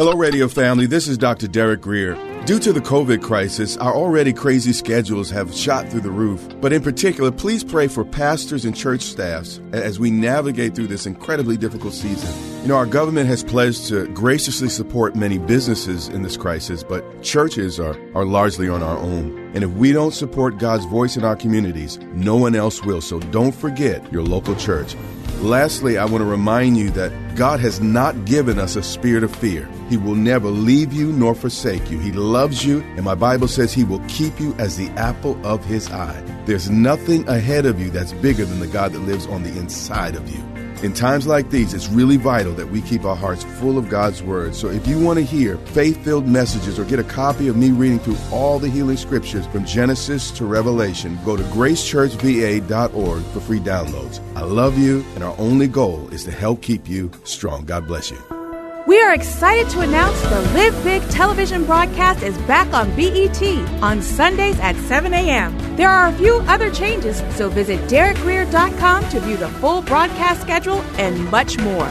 Hello, radio family. This is Dr. Derek Grier. Due to the COVID crisis, our already crazy schedules have shot through the roof. But in particular, please pray for pastors and church staffs as we navigate through this incredibly difficult season. You know, our government has pledged to graciously support many businesses in this crisis, but churches are, are largely on our own. And if we don't support God's voice in our communities, no one else will. So don't forget your local church. Lastly, I want to remind you that God has not given us a spirit of fear. He will never leave you nor forsake you. He loves you, and my Bible says He will keep you as the apple of His eye. There's nothing ahead of you that's bigger than the God that lives on the inside of you. In times like these, it's really vital that we keep our hearts full of God's Word. So if you want to hear faith filled messages or get a copy of me reading through all the healing scriptures from Genesis to Revelation, go to gracechurchva.org for free downloads. I love you, and our only goal is to help keep you strong. God bless you. We are excited to announce the Live Big television broadcast is back on BET on Sundays at 7 a.m. There are a few other changes, so visit DerekGrier.com to view the full broadcast schedule and much more.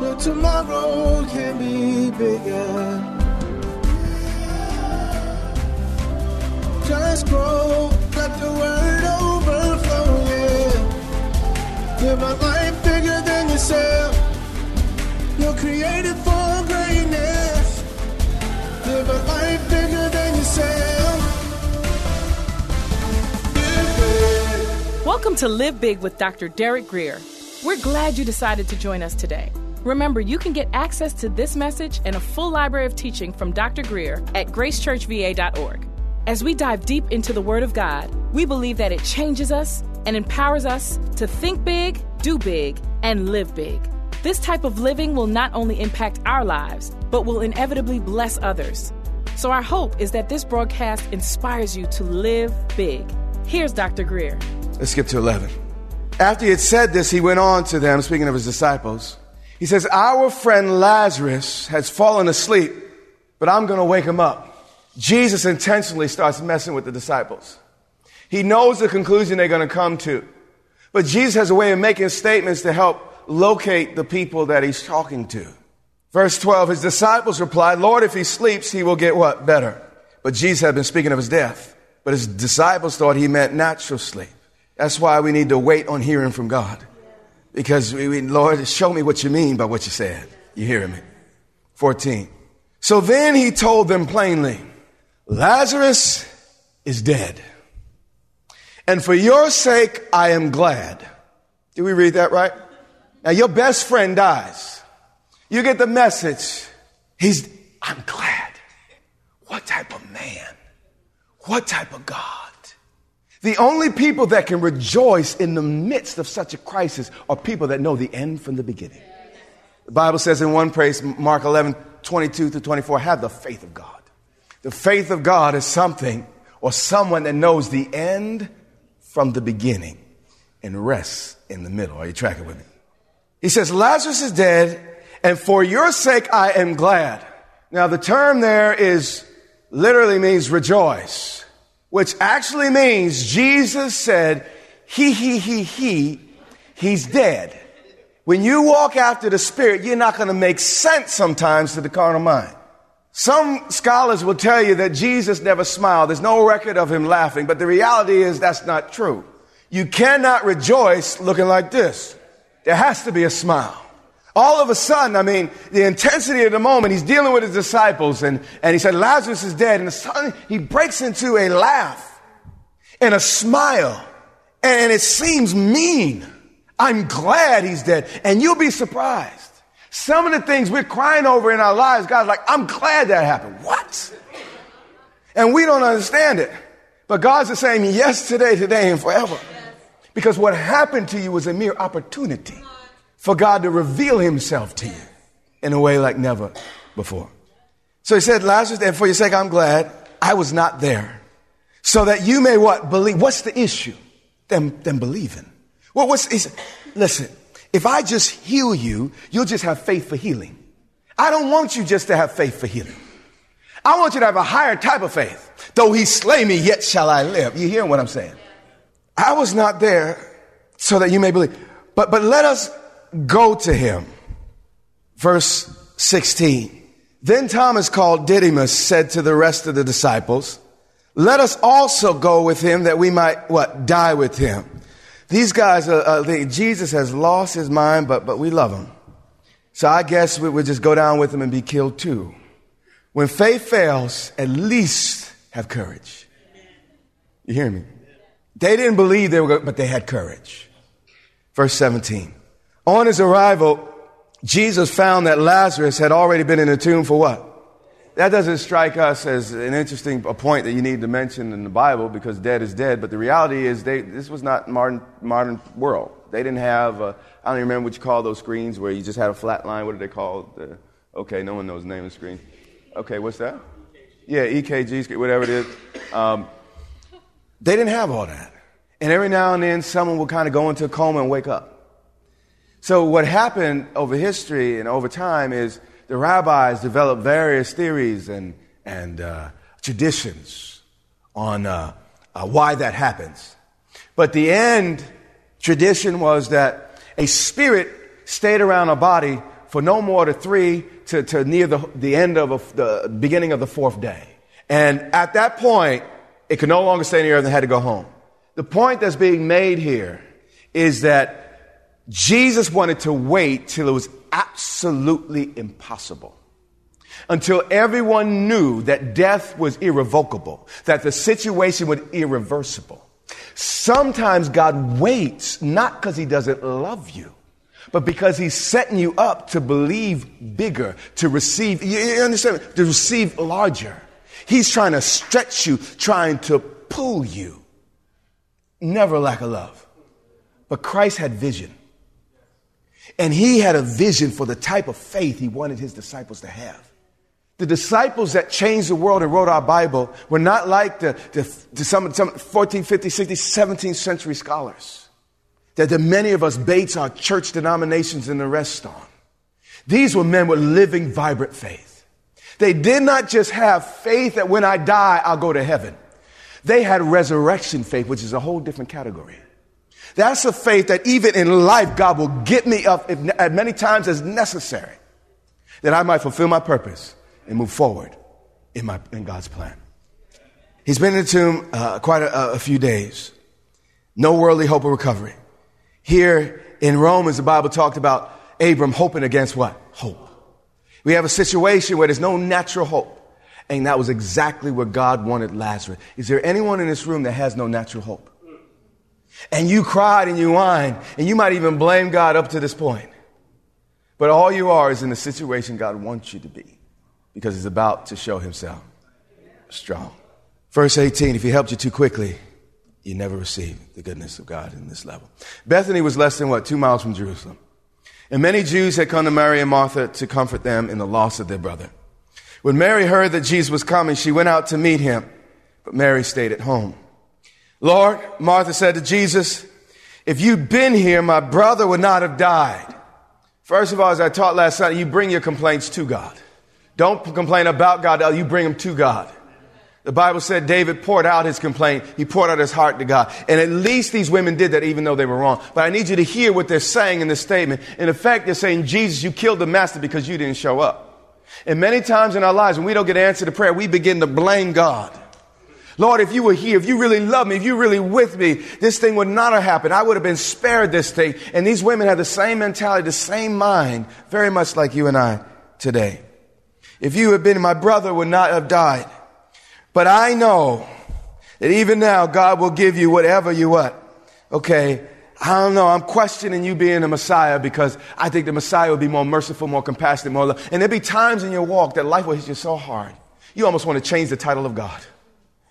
But tomorrow can be bigger. Just grow, let the word Live life bigger than yourself. You're created for greatness. Live life bigger than yourself. Welcome to Live Big with Dr. Derek Grier. We're glad you decided to join us today. Remember, you can get access to this message and a full library of teaching from Dr. Grier at gracechurchva.org. As we dive deep into the Word of God, we believe that it changes us and empowers us to think big, do big, and live big. This type of living will not only impact our lives, but will inevitably bless others. So, our hope is that this broadcast inspires you to live big. Here's Dr. Grier. Let's skip to 11. After he had said this, he went on to them, speaking of his disciples. He says, Our friend Lazarus has fallen asleep, but I'm going to wake him up. Jesus intentionally starts messing with the disciples. He knows the conclusion they're going to come to. But Jesus has a way of making statements to help locate the people that he's talking to. Verse 12, his disciples replied, Lord, if he sleeps, he will get what? Better. But Jesus had been speaking of his death. But his disciples thought he meant natural sleep. That's why we need to wait on hearing from God. Because we, we, Lord, show me what you mean by what you said. You hearing me? 14. So then he told them plainly, Lazarus is dead. And for your sake, I am glad. Did we read that right? Now your best friend dies. You get the message. He's, I'm glad. What type of man? What type of God? The only people that can rejoice in the midst of such a crisis are people that know the end from the beginning. The Bible says in one place, Mark 11, 22 to 24, have the faith of God. The faith of God is something or someone that knows the end from the beginning and rests in the middle. Are you tracking with me? He says, Lazarus is dead, and for your sake I am glad. Now, the term there is literally means rejoice, which actually means Jesus said, He, he, he, he, he's dead. When you walk after the Spirit, you're not going to make sense sometimes to the carnal mind. Some scholars will tell you that Jesus never smiled. There's no record of him laughing, but the reality is that's not true. You cannot rejoice looking like this. There has to be a smile. All of a sudden, I mean, the intensity of the moment, he's dealing with his disciples and, and he said, Lazarus is dead. And suddenly he breaks into a laugh and a smile and it seems mean. I'm glad he's dead. And you'll be surprised. Some of the things we're crying over in our lives, God's like, I'm glad that happened. What? And we don't understand it. But God's the same yesterday, today, and forever. Because what happened to you was a mere opportunity for God to reveal himself to you in a way like never before. So he said, Lazarus, and for your sake, I'm glad I was not there. So that you may what? Believe. What's the issue? Them, them believing. Well, what's, listen, if I just heal you, you'll just have faith for healing. I don't want you just to have faith for healing. I want you to have a higher type of faith. Though he slay me, yet shall I live. You hear what I'm saying? I was not there so that you may believe. But, but let us go to him. Verse 16. Then Thomas called Didymus said to the rest of the disciples, let us also go with him that we might, what, die with him. These guys, are, uh, think Jesus has lost his mind, but, but we love him. So I guess we would just go down with him and be killed too. When faith fails, at least have courage. You hear me? They didn't believe they were good, but they had courage. Verse 17. On his arrival, Jesus found that Lazarus had already been in the tomb for what? That doesn't strike us as an interesting a point that you need to mention in the Bible because dead is dead. But the reality is, they, this was not modern modern world. They didn't have. I don't even remember what you call those screens where you just had a flat line. What are they called? The, okay, no one knows the name of the screen. Okay, what's that? Yeah, EKG, whatever it is. Um, they didn't have all that. And every now and then, someone would kind of go into a coma and wake up. So, what happened over history and over time is the rabbis developed various theories and, and uh, traditions on uh, uh, why that happens. But the end tradition was that a spirit stayed around a body for no more than three to, to near the, the end of a, the beginning of the fourth day. And at that point, it could no longer stay in the earth and had to go home. The point that's being made here is that Jesus wanted to wait till it was absolutely impossible. Until everyone knew that death was irrevocable, that the situation was irreversible. Sometimes God waits not because he doesn't love you, but because he's setting you up to believe bigger, to receive, you understand, to receive larger. He's trying to stretch you, trying to pull you. Never lack of love. But Christ had vision. And he had a vision for the type of faith he wanted his disciples to have. The disciples that changed the world and wrote our Bible were not like the, the, the some, some 14, 15, 16, 17th century scholars that the many of us base our church denominations and the rest on. These were men with living, vibrant faith. They did not just have faith that when I die, I'll go to heaven. They had resurrection faith, which is a whole different category. That's a faith that even in life, God will get me up if, as many times as necessary that I might fulfill my purpose and move forward in, my, in God's plan. He's been in the tomb uh, quite a, a few days. No worldly hope of recovery. Here in Romans, the Bible talked about Abram hoping against what? Hope. We have a situation where there's no natural hope. And that was exactly what God wanted Lazarus. Is there anyone in this room that has no natural hope? And you cried and you whined, and you might even blame God up to this point. But all you are is in the situation God wants you to be because He's about to show Himself strong. Verse 18 if He helped you too quickly, you never receive the goodness of God in this level. Bethany was less than what, two miles from Jerusalem. And many Jews had come to Mary and Martha to comfort them in the loss of their brother. When Mary heard that Jesus was coming, she went out to meet him, but Mary stayed at home. Lord, Martha said to Jesus, if you'd been here, my brother would not have died. First of all, as I taught last night, you bring your complaints to God. Don't complain about God, you bring them to God. The Bible said David poured out his complaint. He poured out his heart to God. And at least these women did that even though they were wrong. But I need you to hear what they're saying in this statement. In effect, they're saying, Jesus, you killed the master because you didn't show up. And many times in our lives, when we don't get an answered to prayer, we begin to blame God. Lord, if you were here, if you really loved me, if you really with me, this thing would not have happened. I would have been spared this thing. And these women have the same mentality, the same mind, very much like you and I today. If you had been, my brother would not have died. But I know that even now God will give you whatever you want. Okay. I don't know. I'm questioning you being a Messiah because I think the Messiah would be more merciful, more compassionate, more love. And there'll be times in your walk that life will hit you so hard. You almost want to change the title of God.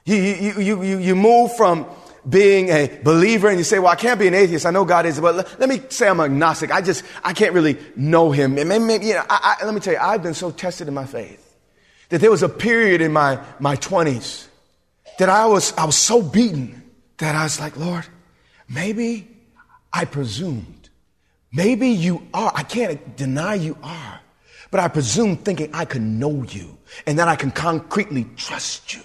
You, you, you, you, you move from being a believer and you say, well, I can't be an atheist. I know God is, but let, let me say I'm agnostic. I just, I can't really know him. And maybe, maybe, you know, I, I, let me tell you, I've been so tested in my faith that there was a period in my, my twenties that I was, I was so beaten that I was like, Lord, maybe I presumed. Maybe you are. I can't deny you are. But I presume thinking I can know you and that I can concretely trust you.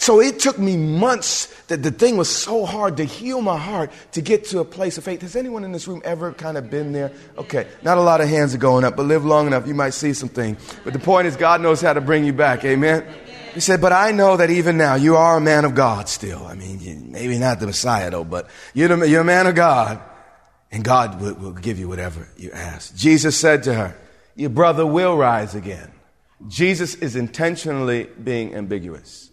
So it took me months that the thing was so hard to heal my heart to get to a place of faith. Has anyone in this room ever kind of been there? Okay, not a lot of hands are going up, but live long enough, you might see something. But the point is, God knows how to bring you back. Amen. He said, but I know that even now you are a man of God still. I mean, maybe not the Messiah though, but you're, the, you're a man of God and God will, will give you whatever you ask. Jesus said to her, your brother will rise again. Jesus is intentionally being ambiguous.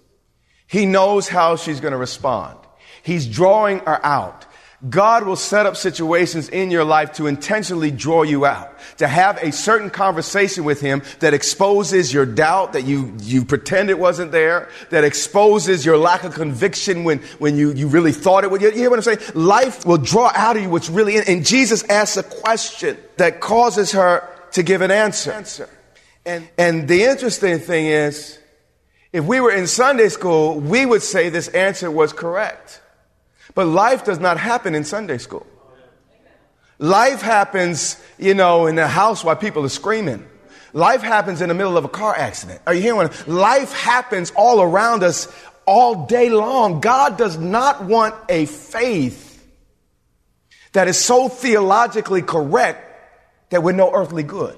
He knows how she's going to respond. He's drawing her out. God will set up situations in your life to intentionally draw you out, to have a certain conversation with Him that exposes your doubt that you, you pretend it wasn't there, that exposes your lack of conviction when, when you, you really thought it would. You hear what I'm saying? Life will draw out of you what's really in. And Jesus asks a question that causes her to give an answer. And, and the interesting thing is, if we were in Sunday school, we would say this answer was correct. But life does not happen in Sunday school. Life happens, you know, in the house while people are screaming. Life happens in the middle of a car accident. Are you hearing? Life happens all around us all day long. God does not want a faith that is so theologically correct that we're no earthly good.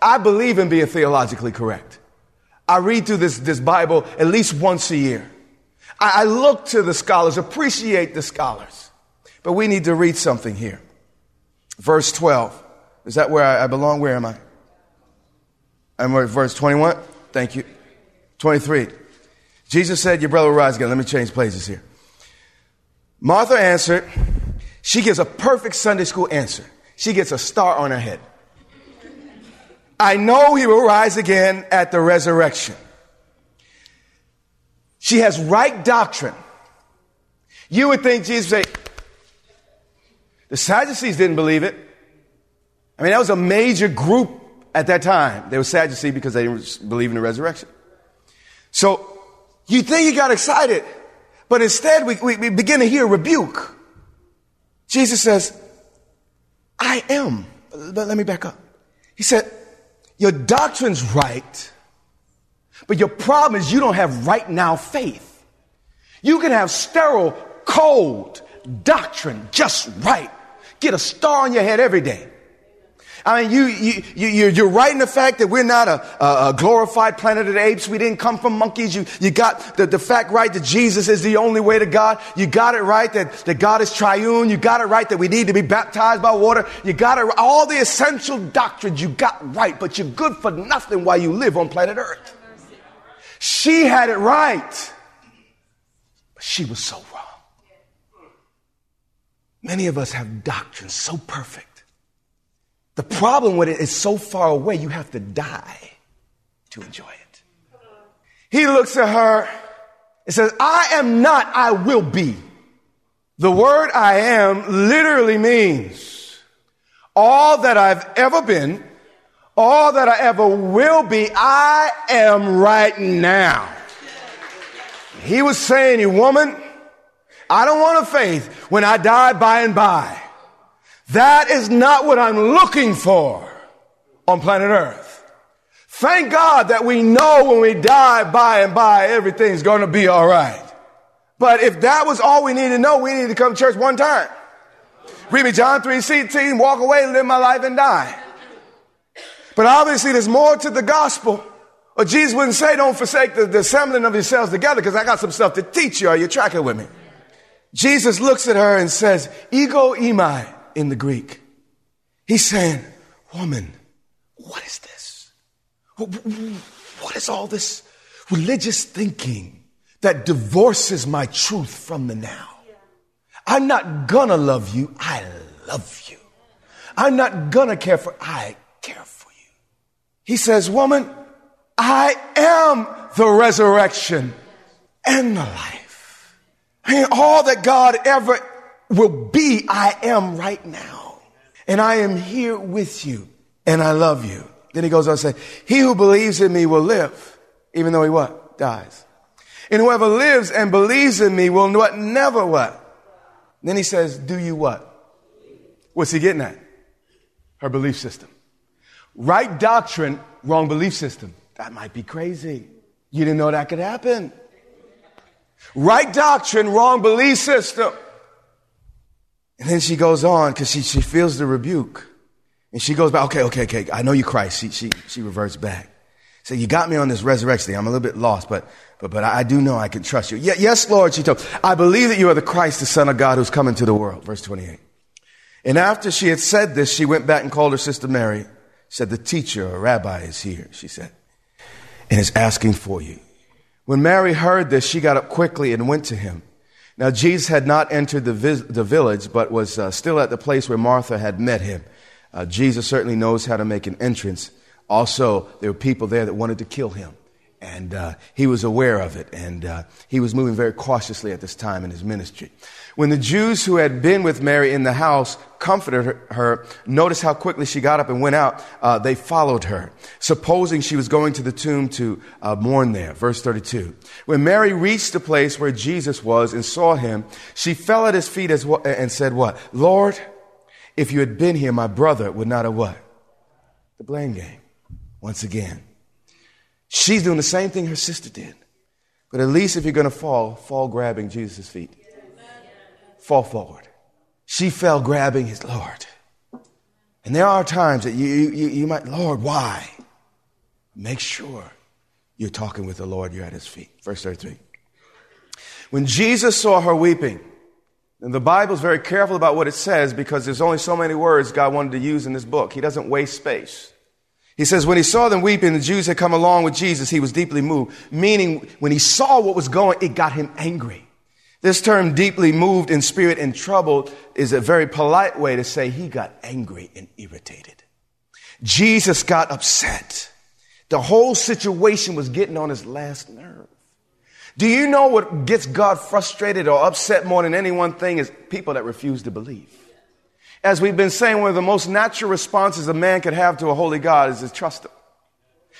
I believe in being theologically correct. I read through this, this Bible at least once a year. I, I look to the scholars, appreciate the scholars. But we need to read something here. Verse 12. Is that where I, I belong? Where am I? I'm at verse 21. Thank you. 23. Jesus said, Your brother will rise again. Let me change places here. Martha answered. She gives a perfect Sunday school answer. She gets a star on her head. I know he will rise again at the resurrection. She has right doctrine. You would think Jesus would say, the Sadducees didn't believe it. I mean, that was a major group at that time. They were Sadducees because they didn't believe in the resurrection. So you think he got excited, but instead we, we, we begin to hear rebuke. Jesus says, I am. But let me back up. He said, your doctrine's right, but your problem is you don't have right now faith. You can have sterile, cold doctrine just right. Get a star on your head every day. I mean, you, you, you, you're right in the fact that we're not a, a, glorified planet of the apes. We didn't come from monkeys. You, you got the, the fact right that Jesus is the only way to God. You got it right that, that God is triune. You got it right that we need to be baptized by water. You got it All the essential doctrines you got right, but you're good for nothing while you live on planet Earth. She had it right, but she was so wrong. Many of us have doctrines so perfect the problem with it is so far away, you have to die to enjoy it. He looks at her and says, I am not, I will be. The word I am literally means all that I've ever been, all that I ever will be, I am right now. He was saying, you woman, I don't want a faith when I die by and by. That is not what I'm looking for on planet Earth. Thank God that we know when we die by and by, everything's going to be all right. But if that was all we needed to know, we needed to come to church one time. Read me John 3 16, walk away, live my life, and die. But obviously, there's more to the gospel. Or Jesus wouldn't say, don't forsake the, the assembling of yourselves together because I got some stuff to teach you. Are you tracking with me? Jesus looks at her and says, Ego eimi in the Greek. He's saying, Woman, what is this? What is all this religious thinking that divorces my truth from the now? I'm not gonna love you, I love you. I'm not gonna care for, I care for you. He says, Woman, I am the resurrection and the life. And all that God ever will be, I am right now. And I am here with you. And I love you. Then he goes on to say, he who believes in me will live, even though he what? Dies. And whoever lives and believes in me will what? Never what? Then he says, do you what? What's he getting at? Her belief system. Right doctrine, wrong belief system. That might be crazy. You didn't know that could happen. Right doctrine, wrong belief system. And then she goes on because she, she feels the rebuke. And she goes back, okay, okay, okay, I know you Christ. She, she, she reverts back. So you got me on this resurrection thing. I'm a little bit lost, but, but, but I do know I can trust you. Yes, Lord, she told, I believe that you are the Christ, the Son of God who's come into the world. Verse 28. And after she had said this, she went back and called her sister Mary, said, the teacher or rabbi is here, she said, and is asking for you. When Mary heard this, she got up quickly and went to him. Now, Jesus had not entered the, the village, but was uh, still at the place where Martha had met him. Uh, Jesus certainly knows how to make an entrance. Also, there were people there that wanted to kill him. And uh, he was aware of it. And uh, he was moving very cautiously at this time in his ministry. When the Jews who had been with Mary in the house comforted her, notice how quickly she got up and went out. Uh, they followed her, supposing she was going to the tomb to uh, mourn there. Verse 32. When Mary reached the place where Jesus was and saw him, she fell at his feet as, and said, "What, Lord? If you had been here, my brother would not have what? The blame game. Once again, she's doing the same thing her sister did. But at least if you're going to fall, fall grabbing Jesus' feet fall forward. She fell grabbing his Lord. And there are times that you, you, you might, Lord, why? Make sure you're talking with the Lord, you're at his feet. Verse 33. When Jesus saw her weeping, and the Bible's very careful about what it says because there's only so many words God wanted to use in this book. He doesn't waste space. He says, when he saw them weeping, the Jews had come along with Jesus, he was deeply moved. Meaning, when he saw what was going, it got him angry. This term, deeply moved in spirit and troubled, is a very polite way to say he got angry and irritated. Jesus got upset. The whole situation was getting on his last nerve. Do you know what gets God frustrated or upset more than any one thing is people that refuse to believe? As we've been saying, one of the most natural responses a man could have to a holy God is to trust him.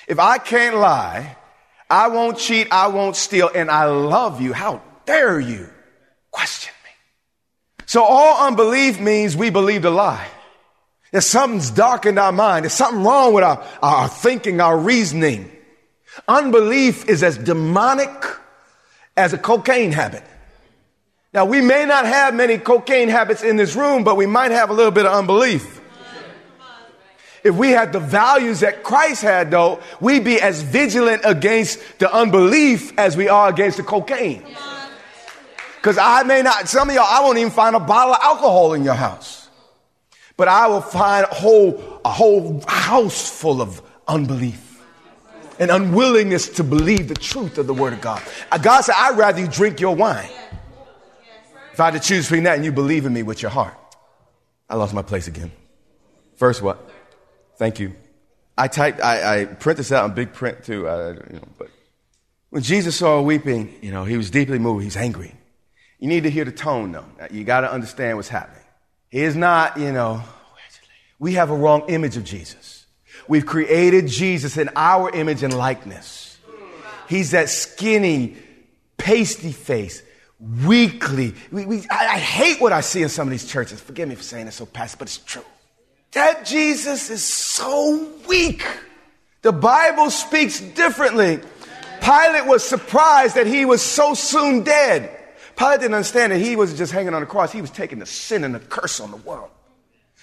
If I can't lie, I won't cheat, I won't steal, and I love you, how dare you question me? So all unbelief means we believed a lie. There's something's darkened our mind. There's something wrong with our, our thinking, our reasoning. Unbelief is as demonic as a cocaine habit. Now, we may not have many cocaine habits in this room, but we might have a little bit of unbelief. If we had the values that Christ had, though, we'd be as vigilant against the unbelief as we are against the cocaine. Because I may not, some of y'all, I won't even find a bottle of alcohol in your house. But I will find a whole, a whole house full of unbelief and unwillingness to believe the truth of the Word of God. Uh, God said, I'd rather you drink your wine. If I had to choose between that and you believe in me with your heart. I lost my place again. First, what? Thank you. I typed, I, I print this out in big print too, uh, you know, but when Jesus saw her weeping, you know, he was deeply moved. He's angry. You need to hear the tone, though. You got to understand what's happening. He is not, you know, we have a wrong image of Jesus. We've created Jesus in our image and likeness. He's that skinny, pasty face, weakly. We, we, I, I, hate what I see in some of these churches. Forgive me for saying it so passive, but it's true. That Jesus is so weak. The Bible speaks differently. Pilate was surprised that he was so soon dead. Pilate didn't understand that he wasn't just hanging on the cross, he was taking the sin and the curse on the world.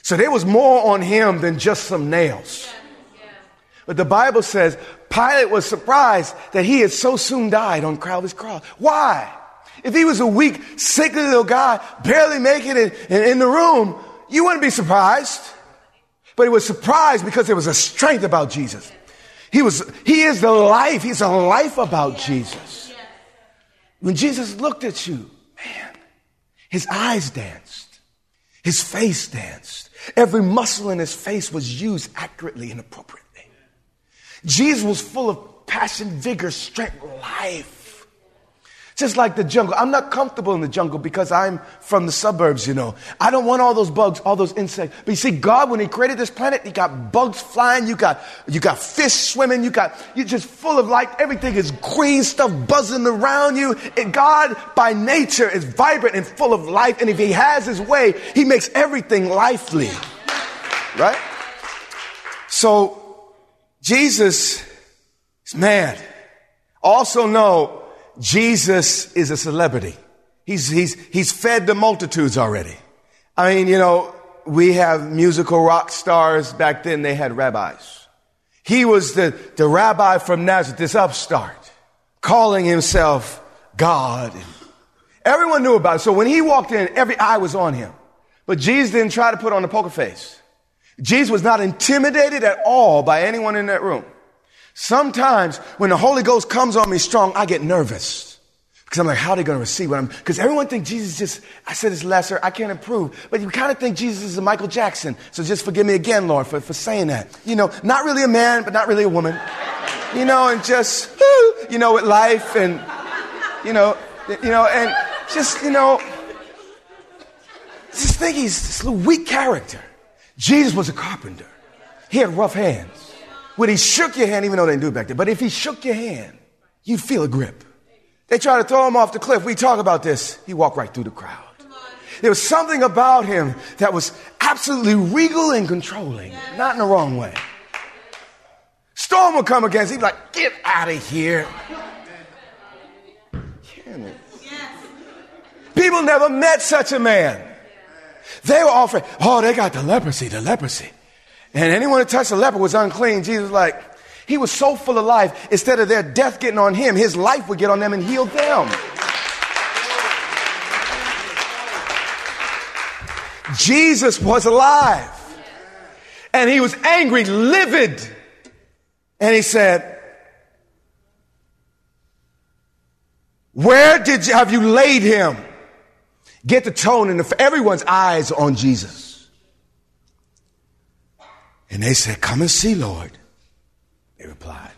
So there was more on him than just some nails. But the Bible says Pilate was surprised that he had so soon died on Calvary's cross. Why? If he was a weak, sickly little guy, barely making it in, the room, you wouldn't be surprised. But he was surprised because there was a strength about Jesus. He was, he is the life. He's a life about Jesus. When Jesus looked at you, man, his eyes danced, his face danced. Every muscle in his face was used accurately and appropriately. Jesus was full of passion, vigor, strength, life. Just like the jungle. I'm not comfortable in the jungle because I'm from the suburbs, you know. I don't want all those bugs, all those insects. But you see, God, when He created this planet, He got bugs flying, you got, you got fish swimming, you got, you're just full of life. Everything is green stuff buzzing around you. And God, by nature, is vibrant and full of life. And if He has His way, He makes everything lively. Right? So, Jesus is mad. Also know Jesus is a celebrity. He's, he's, he's fed the multitudes already. I mean, you know, we have musical rock stars. Back then they had rabbis. He was the, the rabbi from Nazareth, this upstart, calling himself God. Everyone knew about it. So when he walked in, every eye was on him. But Jesus didn't try to put on a poker face. Jesus was not intimidated at all by anyone in that room. Sometimes when the Holy Ghost comes on me strong, I get nervous. Because I'm like, how are they going to receive what I'm, because everyone thinks Jesus just, I said it's lesser, I can't improve. But you kind of think Jesus is a Michael Jackson. So just forgive me again, Lord, for, for saying that. You know, not really a man, but not really a woman. You know, and just, you know, with life and, you know, you know, and just, you know, just think he's this little weak character. Jesus was a carpenter. He had rough hands when he shook your hand, even though they didn't do it back then, but if he shook your hand, you'd feel a grip. They tried to throw him off the cliff. We talk about this. He walked right through the crowd. There was something about him that was absolutely regal and controlling, not in the wrong way. Storm would come against him, like, get out of here. People never met such a man. They were all afraid. oh, they got the leprosy, the leprosy. And anyone who touched a leper was unclean. Jesus was like, he was so full of life, instead of their death getting on him, his life would get on them and heal them. Jesus was alive. And he was angry, livid. And he said, Where did you, have you laid him? Get the tone and everyone's eyes on Jesus. And they said, Come and see, Lord. They replied.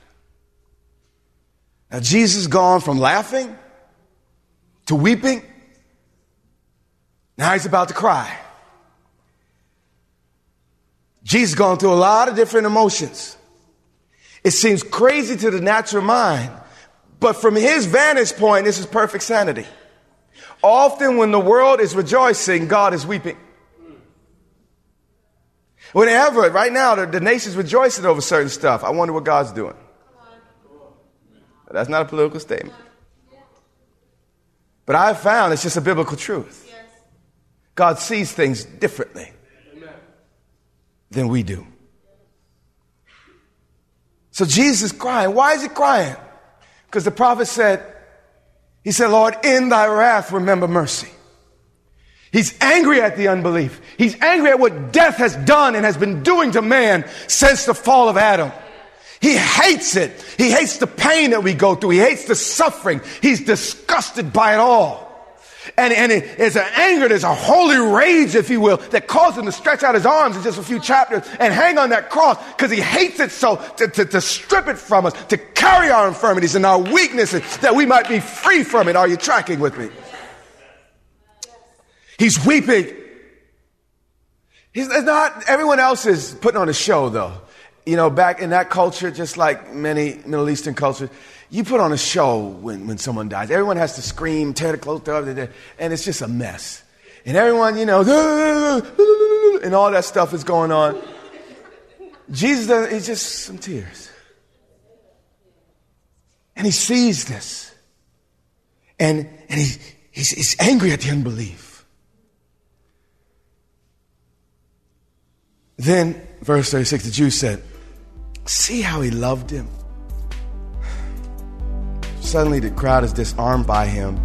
Now, Jesus gone from laughing to weeping. Now he's about to cry. Jesus gone through a lot of different emotions. It seems crazy to the natural mind, but from his vantage point, this is perfect sanity. Often when the world is rejoicing, God is weeping. Whenever, right now, the, the nation's rejoicing over certain stuff. I wonder what God's doing. That's not a political statement. But I've found it's just a biblical truth. God sees things differently than we do. So Jesus is crying. Why is he crying? Because the prophet said, He said, Lord, in thy wrath remember mercy. He's angry at the unbelief. He's angry at what death has done and has been doing to man since the fall of Adam. He hates it. He hates the pain that we go through. He hates the suffering. He's disgusted by it all. And, and it is an anger, there's a holy rage, if you will, that caused him to stretch out his arms in just a few chapters and hang on that cross because he hates it so to, to, to strip it from us, to carry our infirmities and our weaknesses that we might be free from it. Are you tracking with me? He's weeping. He's not, everyone else is putting on a show though. You know, back in that culture, just like many Middle Eastern cultures, you put on a show when, when someone dies. Everyone has to scream, tear the clothes off, and it's just a mess. And everyone, you know, and all that stuff is going on. Jesus, he's just some tears. And he sees this. And, and he, he's, he's angry at the unbelief. Then, verse 36, the Jews said, See how he loved him. Suddenly, the crowd is disarmed by him.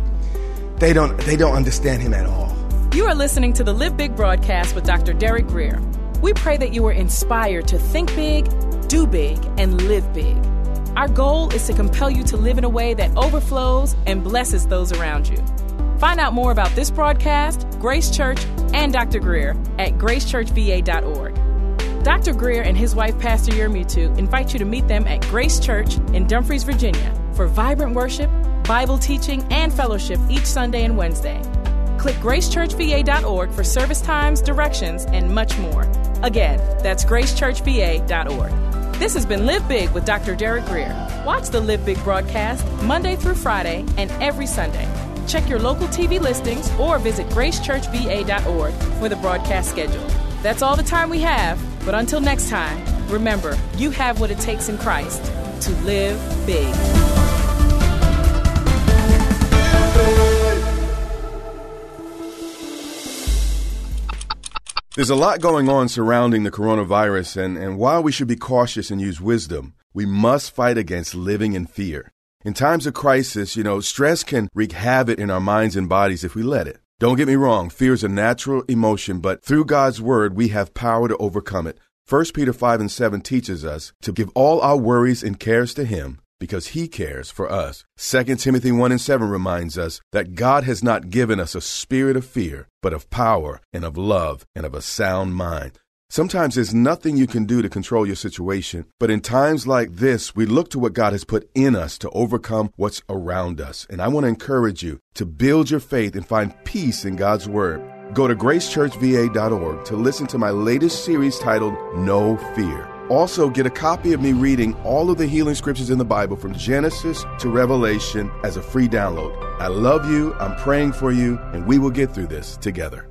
They don't, they don't understand him at all. You are listening to the Live Big broadcast with Dr. Derek Grier. We pray that you are inspired to think big, do big, and live big. Our goal is to compel you to live in a way that overflows and blesses those around you. Find out more about this broadcast, Grace Church, and Dr. Grier at gracechurchva.org. Dr. Grier and his wife, Pastor Yermutu, invite you to meet them at Grace Church in Dumfries, Virginia for vibrant worship, Bible teaching, and fellowship each Sunday and Wednesday. Click gracechurchva.org for service times, directions, and much more. Again, that's gracechurchva.org. This has been Live Big with Dr. Derek Grier. Watch the Live Big broadcast Monday through Friday and every Sunday. Check your local TV listings or visit gracechurchva.org for the broadcast schedule. That's all the time we have, but until next time, remember, you have what it takes in Christ to live big. There's a lot going on surrounding the coronavirus, and, and while we should be cautious and use wisdom, we must fight against living in fear. In times of crisis, you know, stress can wreak havoc in our minds and bodies if we let it. Don't get me wrong, fear is a natural emotion, but through God's word, we have power to overcome it. 1 Peter 5 and 7 teaches us to give all our worries and cares to Him because He cares for us. 2 Timothy 1 and 7 reminds us that God has not given us a spirit of fear, but of power and of love and of a sound mind. Sometimes there's nothing you can do to control your situation, but in times like this, we look to what God has put in us to overcome what's around us. And I want to encourage you to build your faith and find peace in God's Word. Go to gracechurchva.org to listen to my latest series titled No Fear. Also, get a copy of me reading all of the healing scriptures in the Bible from Genesis to Revelation as a free download. I love you, I'm praying for you, and we will get through this together.